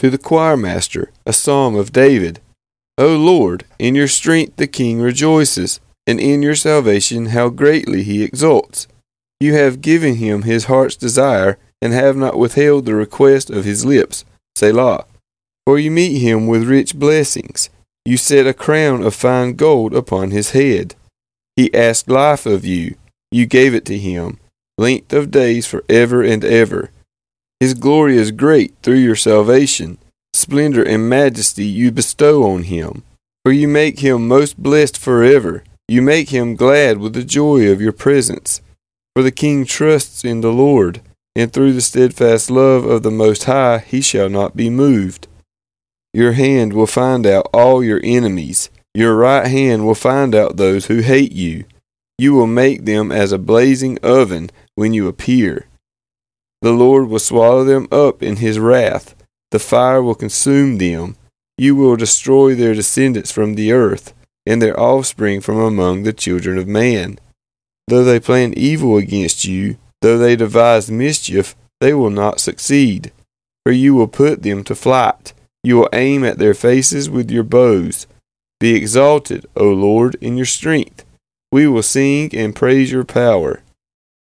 to the choirmaster a psalm of David. O Lord, in your strength the king rejoices, and in your salvation how greatly he exults. You have given him his heart's desire, and have not withheld the request of his lips. Selah. For you meet him with rich blessings. You set a crown of fine gold upon his head. He asked life of you. You gave it to him, length of days for ever and ever. His glory is great through your salvation. Splendor and majesty you bestow on him. For you make him most blessed forever. You make him glad with the joy of your presence. For the king trusts in the Lord, and through the steadfast love of the Most High he shall not be moved. Your hand will find out all your enemies. Your right hand will find out those who hate you. You will make them as a blazing oven when you appear. The Lord will swallow them up in his wrath. The fire will consume them. You will destroy their descendants from the earth, and their offspring from among the children of man. Though they plan evil against you, though they devise mischief, they will not succeed. For you will put them to flight. You will aim at their faces with your bows. Be exalted, O Lord, in your strength. We will sing and praise your power.